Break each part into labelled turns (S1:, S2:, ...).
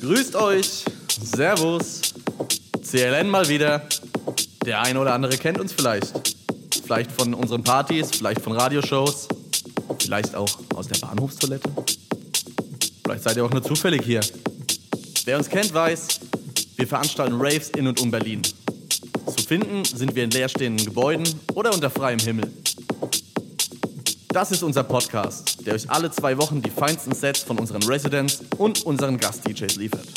S1: Grüßt euch, Servus, CLN mal wieder. Der eine oder andere kennt uns vielleicht. Vielleicht von unseren Partys, vielleicht von Radioshows, vielleicht auch aus der Bahnhofstoilette. Vielleicht seid ihr auch nur zufällig hier. Wer uns kennt, weiß, wir veranstalten Raves in und um Berlin. Zu finden sind wir in leerstehenden Gebäuden oder unter freiem Himmel. Das ist unser Podcast, der euch alle zwei Wochen die feinsten Sets von unseren Residents und unseren Gast-DJs liefert.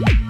S2: Yeah.